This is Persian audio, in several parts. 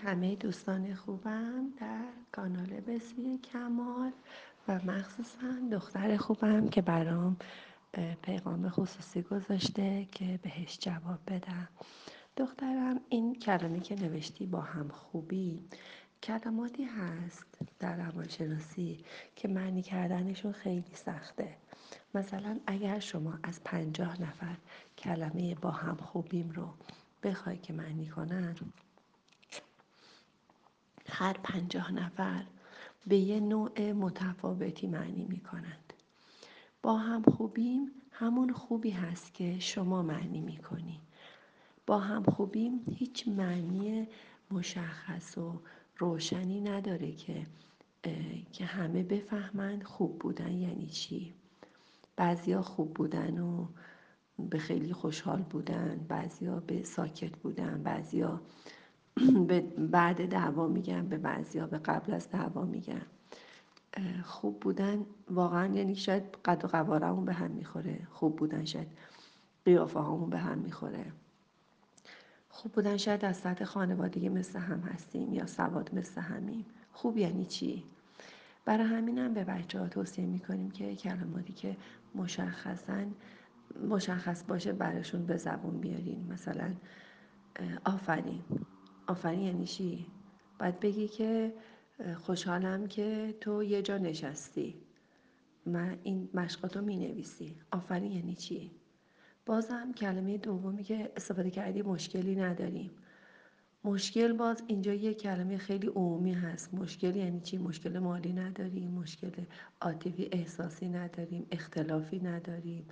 همه دوستان خوبم در کانال بسوی کمال و مخصوصا دختر خوبم که برام پیغام خصوصی گذاشته که بهش جواب بدم. دخترم این کلمه که نوشتی با هم خوبی. کلماتی هست در روانشناسی که معنی کردنشون خیلی سخته. مثلا اگر شما از پنجاه نفر کلمه با هم خوبیم رو بخوای که معنی کنن هر پنجاه نفر به یه نوع متفاوتی معنی می کنند. با هم خوبیم همون خوبی هست که شما معنی می کنی. با هم خوبیم هیچ معنی مشخص و روشنی نداره که که همه بفهمند خوب بودن یعنی چی بعضیا خوب بودن و به خیلی خوشحال بودن بعضیا به ساکت بودن بعضیا به بعد دعوا میگن به بعضیا به قبل از دعوا میگن. خوب بودن واقعا یعنی شاید قد و قوارمون به هم می‌خوره. خوب بودن شاید قیافه هامون به هم می‌خوره. خوب بودن شاید از سطح خانوادگی مثل هم هستیم یا سواد مثل همیم. خوب یعنی چی؟ برای همینم به بچه ها توصیه می‌کنیم که کلماتی که مشخصا مشخص باشه براشون به زبون بیارین. مثلا آفرین. آفرین یعنی چی؟ باید بگی که خوشحالم که تو یه جا نشستی. من این مشقاتو می نویسی آفرین یعنی چی؟ بازم کلمه دومی که استفاده کردی مشکلی نداریم. مشکل باز اینجا یه کلمه خیلی عمومی هست. مشکل یعنی چی؟ مشکل مالی نداریم مشکل عاطفی احساسی نداریم اختلافی نداریم.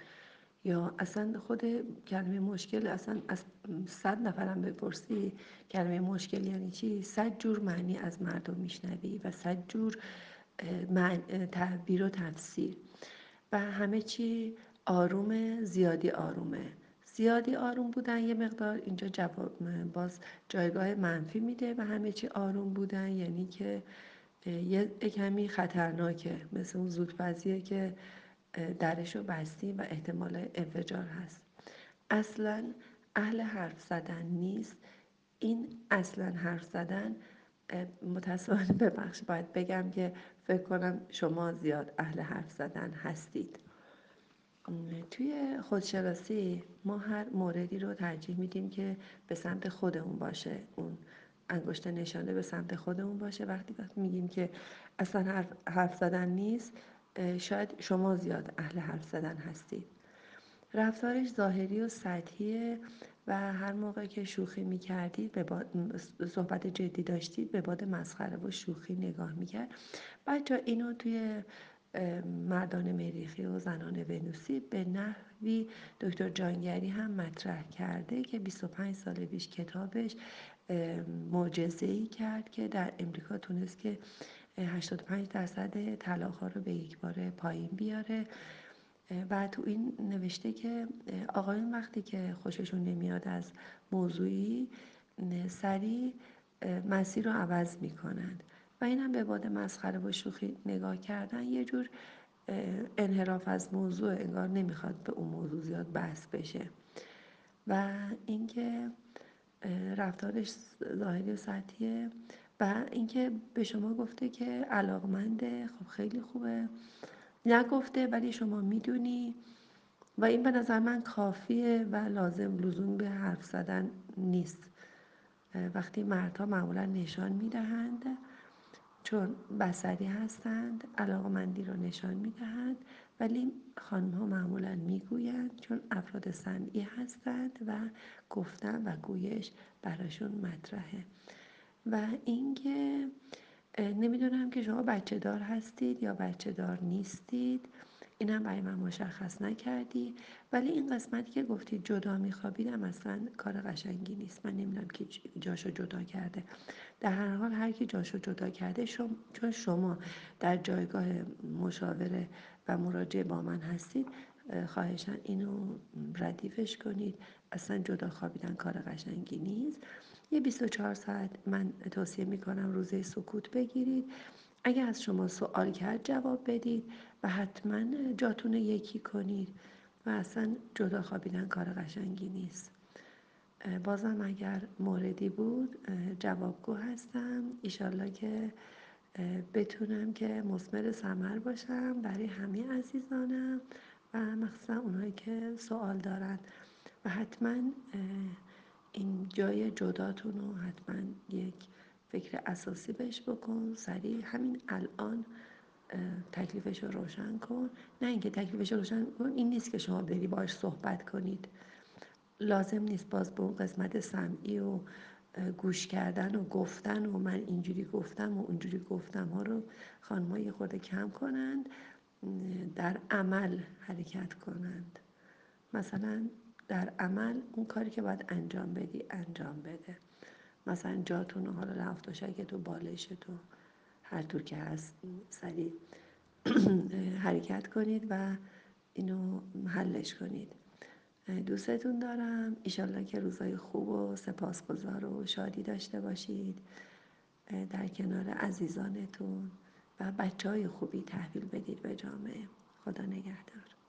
یا اصلا خود کلمه مشکل اصلا از صد نفرم بپرسی کلمه مشکل یعنی چی؟ صد جور معنی از مردم میشنوی و صد جور تعبیر و تفسیر. و همه چی آروم زیادی آرومه. زیادی آروم بودن یه مقدار اینجا جواب باز جایگاه منفی میده و همه چی آروم بودن یعنی که یه کمی خطرناکه. مثل اون زودپزیه که درش رو بستیم و احتمال انفجار هست. اصلا اهل حرف زدن نیست. این اصلا حرف زدن متاسفانه ببخش باید بگم که فکر کنم شما زیاد اهل حرف زدن هستید. توی خودشناسی ما هر موردی رو ترجیح میدیم که به سمت خودمون باشه. اون انگشت نشانه به سمت خودمون باشه. وقتی وقتی میگیم که اصلا حرف, حرف زدن نیست شاید شما زیاد اهل حرف زدن هستید. رفتارش ظاهری و سطحیه و هر موقع که شوخی می‌کردید به صحبت جدی داشتید به باد مسخره و شوخی نگاه می‌کرد. بچه اینو توی مردان مریخی و زنان ونوسی به نحوی دکتر جانگری هم مطرح کرده که 25 سال پیش کتابش معجزه کرد که در امریکا تونست که 85 درصد طلاق ها رو به یک بار پایین بیاره. و تو این نوشته که آقایون وقتی که خوششون نمیاد از موضوعی سریع مسیر رو عوض می‌کنند و این هم به باد مسخره و شوخی نگاه کردن یه جور انحراف از موضوع انگار نمی‌خواد به اون موضوع زیاد بحث بشه. و اینکه رفتارش ظاهری و سطحیه و اینکه به شما گفته که علاقمنده خب خیلی خوبه. نگفته ولی شما می‌دونی. و این به نظر من کافیه و لازم لزوم به حرف زدن نیست. وقتی مردها معمولا نشان می‌دهند چون بسری هستند علاقمندی رو نشان می‌دهند ولی خانم ها معمولا می‌گویند چون افراد صنعی هستند و گفتن و گویش براشون مطرحه. و اینکه نمی‌دونم که شما بچه دار هستید یا بچه دار نیستید. اینم برای من مشخص نکردی. ولی این قسمتی که گفتید جدا میخوابیدم اصلا کار قشنگی نیست. من نمی‌دونم که جاشو جدا کرده. در هر حال هر کی جاشو جدا کرده شما چون شما در جایگاه مشاوره و مراجعه با من هستید خواهشان اینو ردیفش کنید. اصلا جدا خوابیدن کار قشنگی نیست. یه 24 ساعت من توصیه می‌کنم روزه سکوت بگیرید. اگر از شما سوال کرد جواب بدید و حتما جاتون یکی کنید. و اصلا جدا خوابیدن کار قشنگی نیست. بازم اگر موردی بود جوابگو هستم. ایشالله که بتونم که مثمر ثمر باشم برای همه عزیزانم و مخصوصا اونایی که سوال دارن. و حتما این جای جداتون رو حتما یک فکر اساسی بهش بکن سریع همین الان تکلیفش رو روشن کن. نه اینکه تکلیفش رو روشن کن این نیست که شما بری باش صحبت کنید. لازم نیست باز به اون قسمت سمعی و گوش کردن و گفتن و من اینجوری گفتم و اونجوری گفتم ها رو خانمها یه خورده کم کنند در عمل حرکت کنند. مثلا در عمل اون کاری که باید انجام بدی انجام بده. مثلا جاتون حالا لفت که تو بالش تو هر طور که هست سریع حرکت کنید و اینو حلش کنید. دوستتون دارم. ایشالله که روزای خوب و سپاسگزار و شادی داشته باشید. در کنار عزیزانتون و بچه های خوبی تحویل بدید به جامعه. خدا نگهدار.